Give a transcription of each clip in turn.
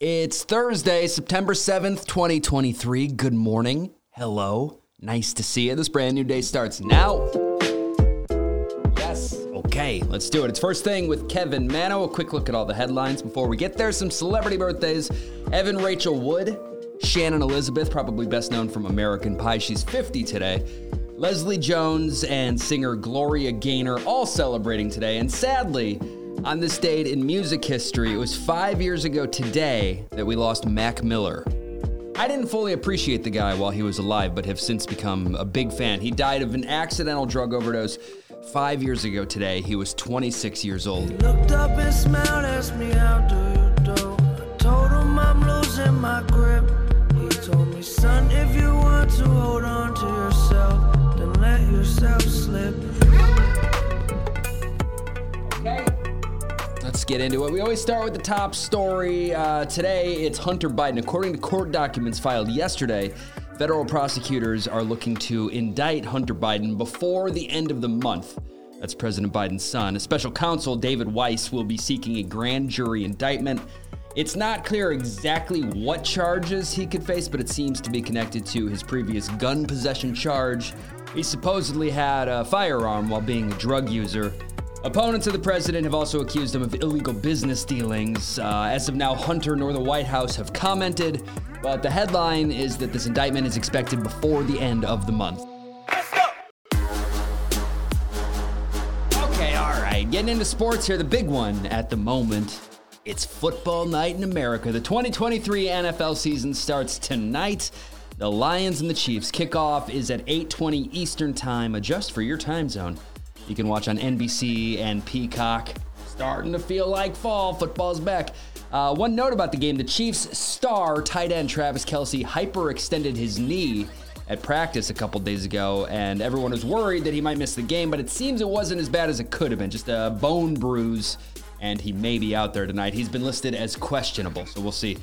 It's Thursday, September 7th, 2023. Good morning. Hello. Nice to see you. This brand new day starts now. Yes. Okay, let's do it. It's first thing with Kevin Manno. A quick look at all the headlines before we get there. Some celebrity birthdays Evan Rachel Wood, Shannon Elizabeth, probably best known from American Pie. She's 50 today. Leslie Jones and singer Gloria Gaynor all celebrating today. And sadly, on this date in music history, it was five years ago today that we lost Mac Miller. I didn't fully appreciate the guy while he was alive, but have since become a big fan. He died of an accidental drug overdose five years ago today. He was 26 years old. Son, if you want to hold on to yourself, then let yourself slip. Get into it. We always start with the top story. Uh, today, it's Hunter Biden. According to court documents filed yesterday, federal prosecutors are looking to indict Hunter Biden before the end of the month. That's President Biden's son. A special counsel, David Weiss, will be seeking a grand jury indictment. It's not clear exactly what charges he could face, but it seems to be connected to his previous gun possession charge. He supposedly had a firearm while being a drug user. Opponents of the president have also accused him of illegal business dealings. Uh, as of now, Hunter nor the White House have commented, but the headline is that this indictment is expected before the end of the month. Okay, all right. Getting into sports here, the big one at the moment. It's football night in America. The 2023 NFL season starts tonight. The Lions and the Chiefs kickoff is at 8:20 Eastern Time. Adjust for your time zone. You can watch on NBC and Peacock. Starting to feel like fall. Football's back. Uh, one note about the game: the Chiefs' star tight end Travis Kelce hyperextended his knee at practice a couple days ago, and everyone was worried that he might miss the game. But it seems it wasn't as bad as it could have been. Just a bone bruise, and he may be out there tonight. He's been listed as questionable, so we'll see.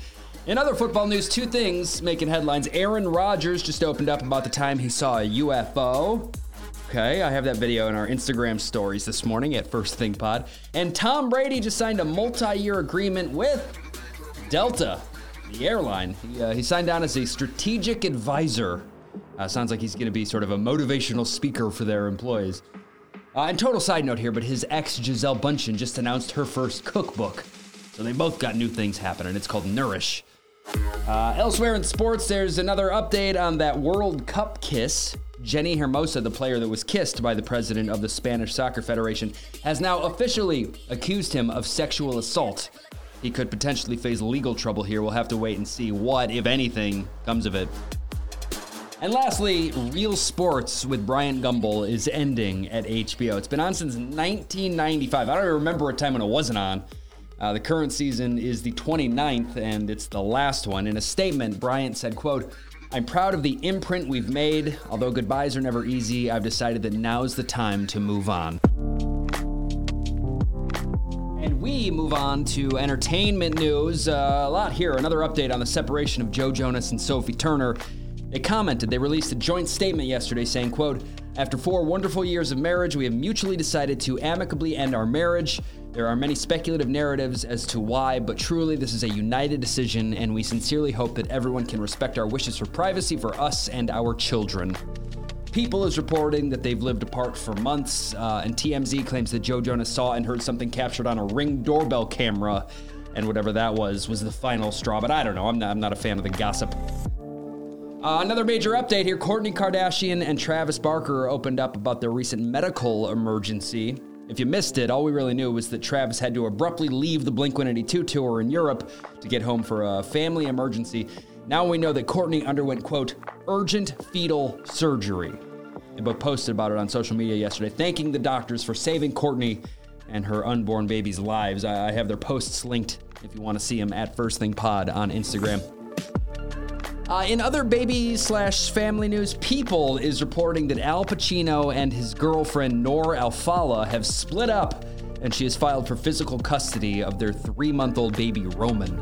In other football news, two things making headlines. Aaron Rodgers just opened up about the time he saw a UFO. Okay, I have that video in our Instagram stories this morning at First Thing Pod. And Tom Brady just signed a multi year agreement with Delta, the airline. He, uh, he signed on as a strategic advisor. Uh, sounds like he's going to be sort of a motivational speaker for their employees. Uh, and total side note here, but his ex Gisele Bundchen just announced her first cookbook. So they both got new things happening. It's called Nourish. Uh, elsewhere in sports, there's another update on that World Cup kiss. Jenni Hermoso, the player that was kissed by the president of the Spanish Soccer Federation, has now officially accused him of sexual assault. He could potentially face legal trouble here. We'll have to wait and see what, if anything, comes of it. And lastly, Real Sports with Bryant Gumbel is ending at HBO. It's been on since 1995. I don't even remember a time when it wasn't on. Uh, the current season is the 29th, and it's the last one. In a statement, Bryant said, quote, I'm proud of the imprint we've made. Although goodbyes are never easy, I've decided that now's the time to move on. And we move on to entertainment news. Uh, a lot here. Another update on the separation of Joe Jonas and Sophie Turner. They commented, they released a joint statement yesterday saying, quote, after four wonderful years of marriage, we have mutually decided to amicably end our marriage. There are many speculative narratives as to why, but truly this is a united decision, and we sincerely hope that everyone can respect our wishes for privacy for us and our children. People is reporting that they've lived apart for months, uh, and TMZ claims that Joe Jonas saw and heard something captured on a ring doorbell camera, and whatever that was was the final straw. But I don't know. I'm not, I'm not a fan of the gossip. Uh, another major update here Kourtney Kardashian and Travis Barker opened up about their recent medical emergency. If you missed it, all we really knew was that Travis had to abruptly leave the Blink 182 tour in Europe to get home for a family emergency. Now we know that Kourtney underwent, quote, urgent fetal surgery. They both posted about it on social media yesterday, thanking the doctors for saving Kourtney and her unborn baby's lives. I have their posts linked if you want to see them at First Thing Pod on Instagram. Uh, in other baby slash family news, People is reporting that Al Pacino and his girlfriend Noor Alfallah have split up, and she has filed for physical custody of their three-month-old baby Roman.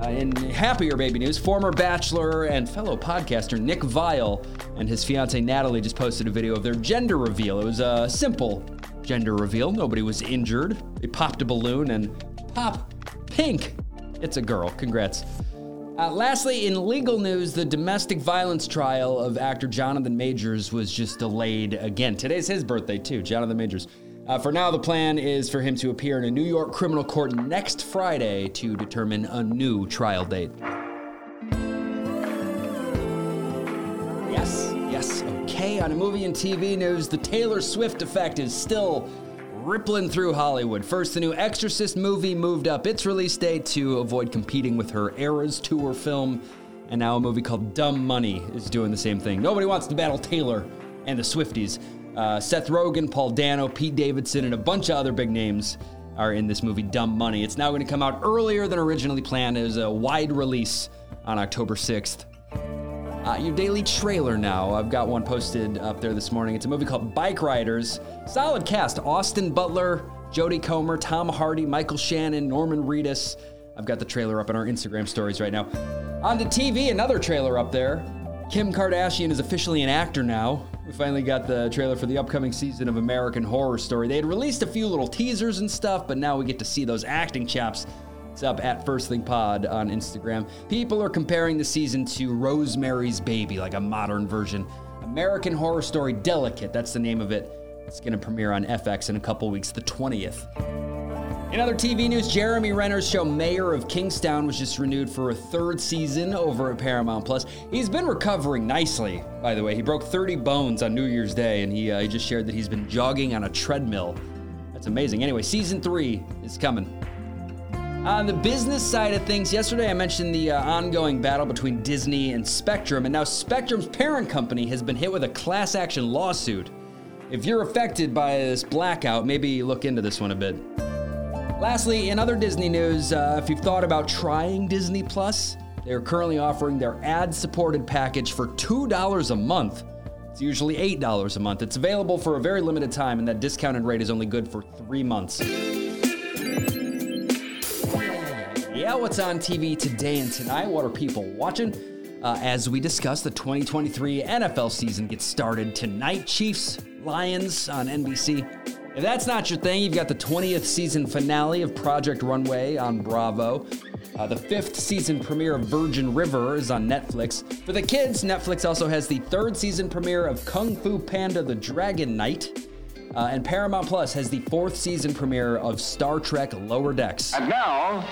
Uh, in happier baby news, former bachelor and fellow podcaster Nick Viall and his fiancee Natalie just posted a video of their gender reveal. It was a simple gender reveal. Nobody was injured. They popped a balloon and pop pink It's a girl. Congrats. Uh, lastly, in legal news, the domestic violence trial of actor Jonathan Majors was just delayed again. Today's his birthday, too, Jonathan Majors. Uh, for now, the plan is for him to appear in a New York criminal court next Friday to determine a new trial date. Yes, yes, okay. On a movie and TV news, the Taylor Swift effect is still rippling through Hollywood. First, the new Exorcist movie moved up its release date to avoid competing with her Eras Tour film. And now a movie called Dumb Money is doing the same thing. Nobody wants to battle Taylor and the Swifties. Uh, Seth Rogen, Paul Dano, Pete Davidson, and a bunch of other big names are in this movie Dumb Money. It's now going to come out earlier than originally planned. It was a wide release on October 6th. Uh, your daily trailer now. I've got one posted up there this morning. It's a movie called Bike Riders. Solid cast Austin Butler, Jodie Comer, Tom Hardy, Michael Shannon, Norman Reedus. I've got the trailer up on our Instagram stories right now. On the TV, another trailer up there. Kim Kardashian is officially an actor now. We finally got the trailer for the upcoming season of American Horror Story. They had released a few little teasers and stuff, but now we get to see those acting chops. It's up at First Thing Pod on Instagram. People are comparing the season to Rosemary's Baby, like a modern version. American Horror Story Delicate, that's the name of it. It's going to premiere on FX in a couple weeks, the 20th. In other TV news, Jeremy Renner's show Mayor of Kingstown was just renewed for a third season over at Paramount Plus. He's been recovering nicely, by the way. He broke 30 bones on New Year's Day, and he, uh, he just shared that he's been jogging on a treadmill. That's amazing. Anyway, season three is coming. On the business side of things, yesterday I mentioned the uh, ongoing battle between Disney and Spectrum, and now Spectrum's parent company has been hit with a class action lawsuit. If you're affected by this blackout, maybe look into this one a bit. Lastly, in other Disney news, uh, if you've thought about trying Disney Plus, they're currently offering their ad supported package for $2 a month. It's usually $8 a month. It's available for a very limited time, and that discounted rate is only good for three months. Yeah, what's on TV today and tonight? What are people watching? Uh, as we discuss, the 2023 NFL season gets started tonight. Chiefs, Lions on NBC. If that's not your thing, you've got the 20th season finale of Project Runway on Bravo. Uh, the fifth season premiere of Virgin River is on Netflix. For the kids, Netflix also has the third season premiere of Kung Fu Panda the Dragon Knight. Uh, and Paramount Plus has the fourth season premiere of Star Trek Lower Decks. And now,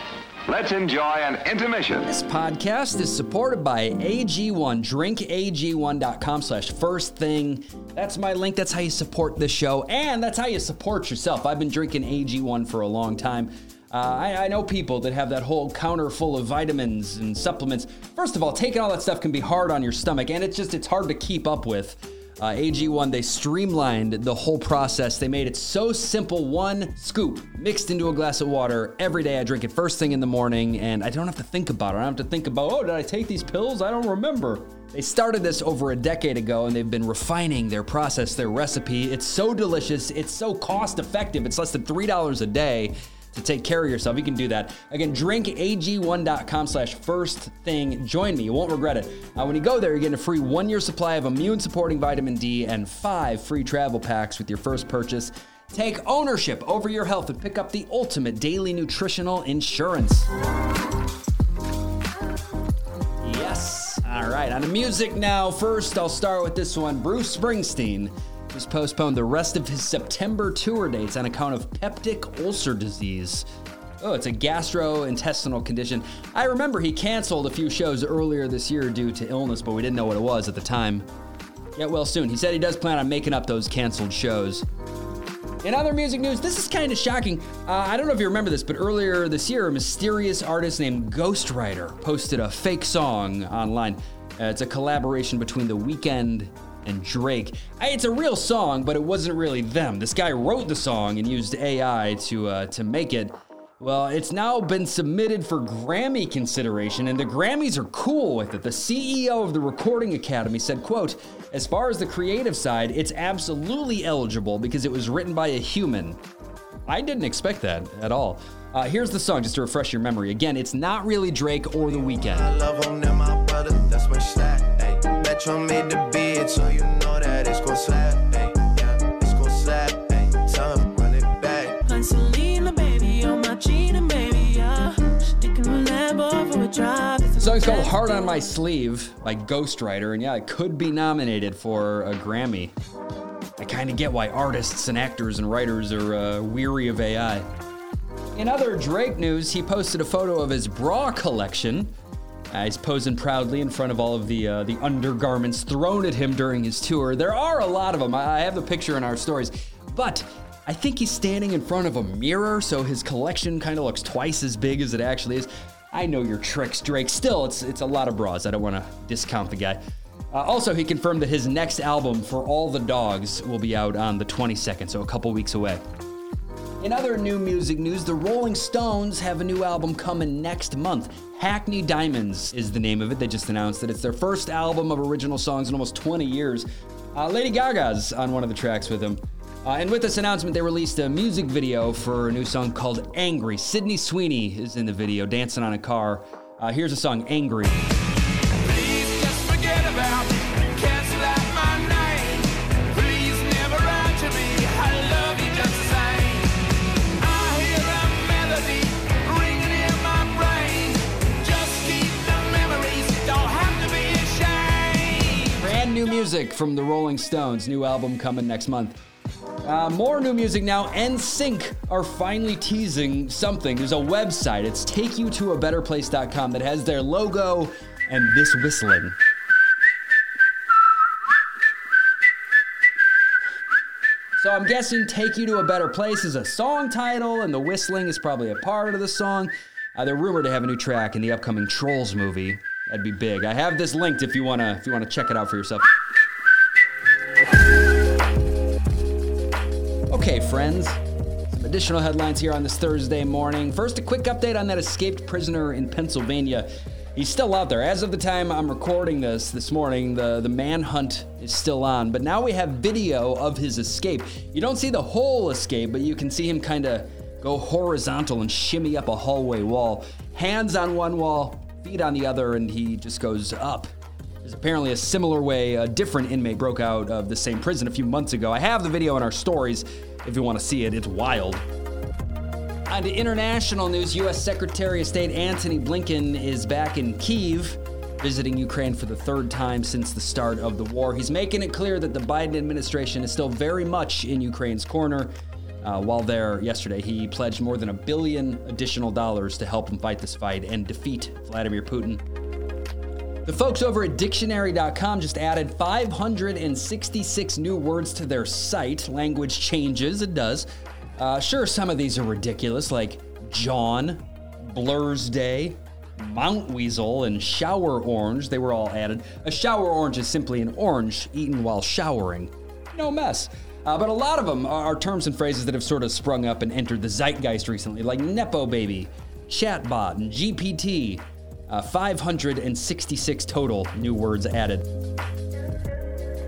let's enjoy an intermission. This podcast is supported by AG1. DrinkAG1.com slash first thing. That's my link. That's how you support this show. And that's how you support yourself. I've been drinking AG1 for a long time. Uh, I, I know people that have that whole counter full of vitamins and supplements. First of all, taking all that stuff can be hard on your stomach, and it's just it's hard to keep up with. Uh, AG1, they streamlined the whole process. They made it so simple. One scoop mixed into a glass of water every day. I drink it first thing in the morning, and I don't have to think about it. I don't have to think about, oh, did I take these pills? I don't remember. They started this over a decade ago, and they've been refining their process, their recipe. It's so delicious. It's so cost effective. It's less than $3 a day to take care of yourself. You can do that. Again, drinkag1.com slash first thing. Join me. You won't regret it. Uh, when you go there, you're getting a free one year supply of immune supporting vitamin D and five free travel packs with your first purchase. Take ownership over your health and pick up the ultimate daily nutritional insurance. Yes. All right, on to music now. First, I'll start with this one Bruce Springsteen has postponed the rest of his September tour dates on account of peptic ulcer disease. Oh, it's a gastrointestinal condition. I remember he canceled a few shows earlier this year due to illness, but we didn't know what it was at the time. Get well soon. He said he does plan on making up those canceled shows. In other music news, this is kind of shocking. Uh, I don't know if you remember this, but earlier this year, a mysterious artist named Ghostwriter posted a fake song online. Uh, it's a collaboration between The Weeknd and Drake. It's a real song, but it wasn't really them. This guy wrote the song and used AI to uh, to make it. Well, it's now been submitted for Grammy consideration, and the Grammys are cool with it. The CEO of the Recording Academy said, quote, as far as the creative side, it's absolutely eligible because it was written by a human. I didn't expect that at all. Uh, here's the song, just to refresh your memory. Again, it's not really Drake or The Weeknd. I love him, then my brother, that's my stat. Ayy. Metro made the beat, so you know that it's gon' slap. Ayy. Yeah, it's gon' slap. Ayy. Tell him, run it back. Like Selena, baby, you're my cheating baby, yeah. Sticking with that drive. The song's called Heart on My Sleeve by Ghostwriter, and yeah, it could be nominated for a Grammy. I kind of get why artists and actors and writers are uh, weary of AI. In other Drake news, he posted a photo of his bra collection. Uh, he's posing proudly in front of all of the uh, the undergarments thrown at him during his tour. There are a lot of them. I have the picture in our stories, but I think he's standing in front of a mirror, so his collection kind of looks twice as big as it actually is. I know your tricks, Drake. Still, it's it's a lot of bras. I don't want to discount the guy. Uh, also, he confirmed that his next album, For All the Dogs, will be out on the 22nd, so a couple weeks away. In other new music news, the Rolling Stones have a new album coming next month. Hackney Diamonds is the name of it. They just announced that it's their first album of original songs in almost 20 years. Uh, Lady Gaga's on one of the tracks with them. Uh, and with this announcement, they released a music video for a new song called Angry. Sydney Sweeney is in the video, dancing on a car. Uh, here's a song, Angry. New music from the Rolling Stones, new album coming next month. Uh, more new music now. NSYNC are finally teasing something. There's a website. It's takeyoutobetterplace.com that has their logo and this whistling. So I'm guessing "Take You to a Better Place" is a song title, and the whistling is probably a part of the song. Uh, they're rumored to have a new track in the upcoming Trolls movie. That'd be big. I have this linked if you wanna if you wanna check it out for yourself. Okay, friends. Some additional headlines here on this Thursday morning. First, a quick update on that escaped prisoner in Pennsylvania. He's still out there. As of the time I'm recording this this morning, the, the manhunt is still on. But now we have video of his escape. You don't see the whole escape, but you can see him kind of go horizontal and shimmy up a hallway wall. Hands on one wall, feet on the other, and he just goes up. There's apparently a similar way a different inmate broke out of the same prison a few months ago. I have the video in our stories if you want to see it. It's wild. On to international news, U.S. Secretary of State Antony Blinken is back in Kiev, visiting Ukraine for the third time since the start of the war. He's making it clear that the Biden administration is still very much in Ukraine's corner. Uh, while there yesterday, he pledged more than a billion additional dollars to help him fight this fight and defeat Vladimir Putin. The folks over at dictionary.com just added 566 new words to their site. Language changes, it does. Uh, sure, some of these are ridiculous, like John, Blursday, Mount Weasel, and Shower Orange. They were all added. A shower orange is simply an orange eaten while showering. No mess. Uh, but a lot of them are, are terms and phrases that have sort of sprung up and entered the zeitgeist recently, like Nepo Baby, Chatbot, and GPT. Uh, 566 total new words added.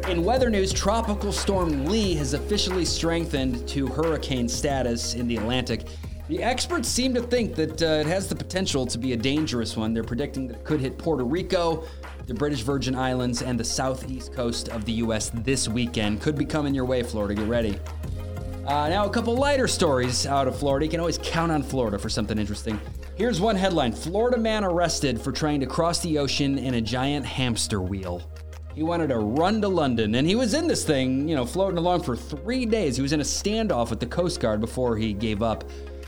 In weather news, Tropical Storm Lee has officially strengthened to hurricane status in the Atlantic. The experts seem to think that uh, it has the potential to be a dangerous one. They're predicting that it could hit Puerto Rico, the British Virgin Islands, and the southeast coast of the U.S. this weekend. Could be coming your way, Florida. Get ready. Uh, now, a couple lighter stories out of Florida. You can always count on Florida for something interesting. Here's one headline Florida man arrested for trying to cross the ocean in a giant hamster wheel. He wanted to run to London, and he was in this thing, you know, floating along for three days. He was in a standoff with the Coast Guard before he gave up.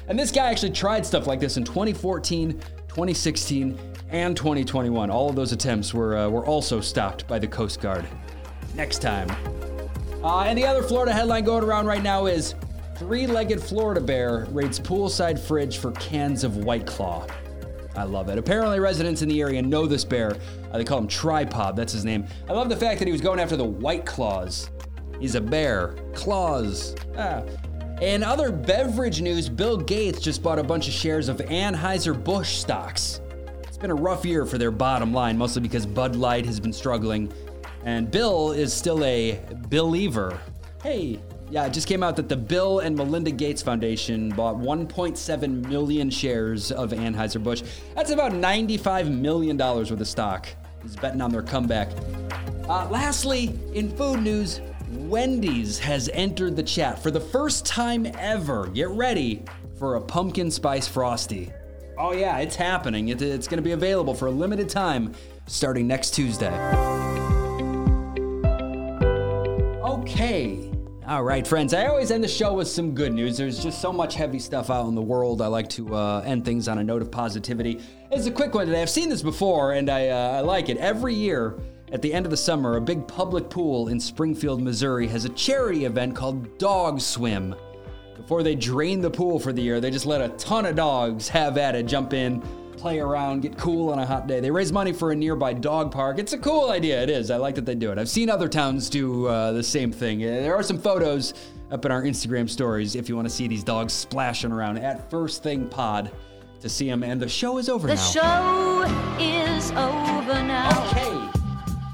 And this guy actually tried stuff like this in 2014, 2016, and 2021. All of those attempts were, uh, were also stopped by the Coast Guard. Next time. Uh, and the other Florida headline going around right now is Three legged Florida bear raids poolside fridge for cans of White Claw. I love it. Apparently, residents in the area know this bear. Uh, they call him Tripod, that's his name. I love the fact that he was going after the White Claws. He's a bear. Claws. Ah. In other beverage news, Bill Gates just bought a bunch of shares of Anheuser-Busch stocks. It's been a rough year for their bottom line, mostly because Bud Light has been struggling, and Bill is still a believer. Hey, yeah, it just came out that the Bill and Melinda Gates Foundation bought 1.7 million shares of Anheuser-Busch. That's about $95 million worth of stock. He's betting on their comeback. Uh, lastly, in food news, Wendy's has entered the chat for the first time ever. Get ready for a pumpkin spice frosty. Oh, yeah, it's happening. It, it's going to be available for a limited time starting next Tuesday. Okay. All right, friends. I always end the show with some good news. There's just so much heavy stuff out in the world. I like to uh, end things on a note of positivity. It's a quick one today. I've seen this before, and I, uh, I like it. Every year, at the end of the summer, a big public pool in Springfield, Missouri has a charity event called Dog Swim. Before they drain the pool for the year, they just let a ton of dogs have at it, jump in, play around, get cool on a hot day. They raise money for a nearby dog park. It's a cool idea. It is. I like that they do it. I've seen other towns do uh, the same thing. Uh, There are some photos up in our Instagram stories if you want to see these dogs splashing around at First Thing Pod to see them. And the show is over The now. show is over now. Okay.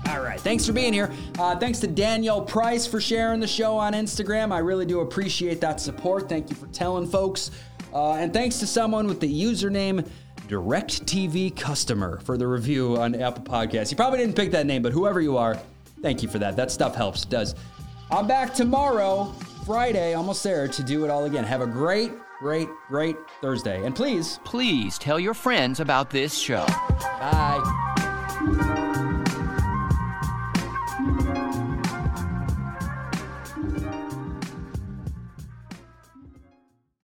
All right. Thanks for being here. Uh, thanks to Danielle Price for sharing the show on Instagram. I really do appreciate that support. Thank you for telling folks. Uh, and thanks to someone with the username DirecTV Customer for the review on Apple Podcasts. You probably didn't pick that name, but whoever you are, thank you for that. That stuff helps. It does. I'm back tomorrow, Friday, almost there, to do it all again. Have a great, great, great Thursday. And please, Please tell your friends about this show. bye.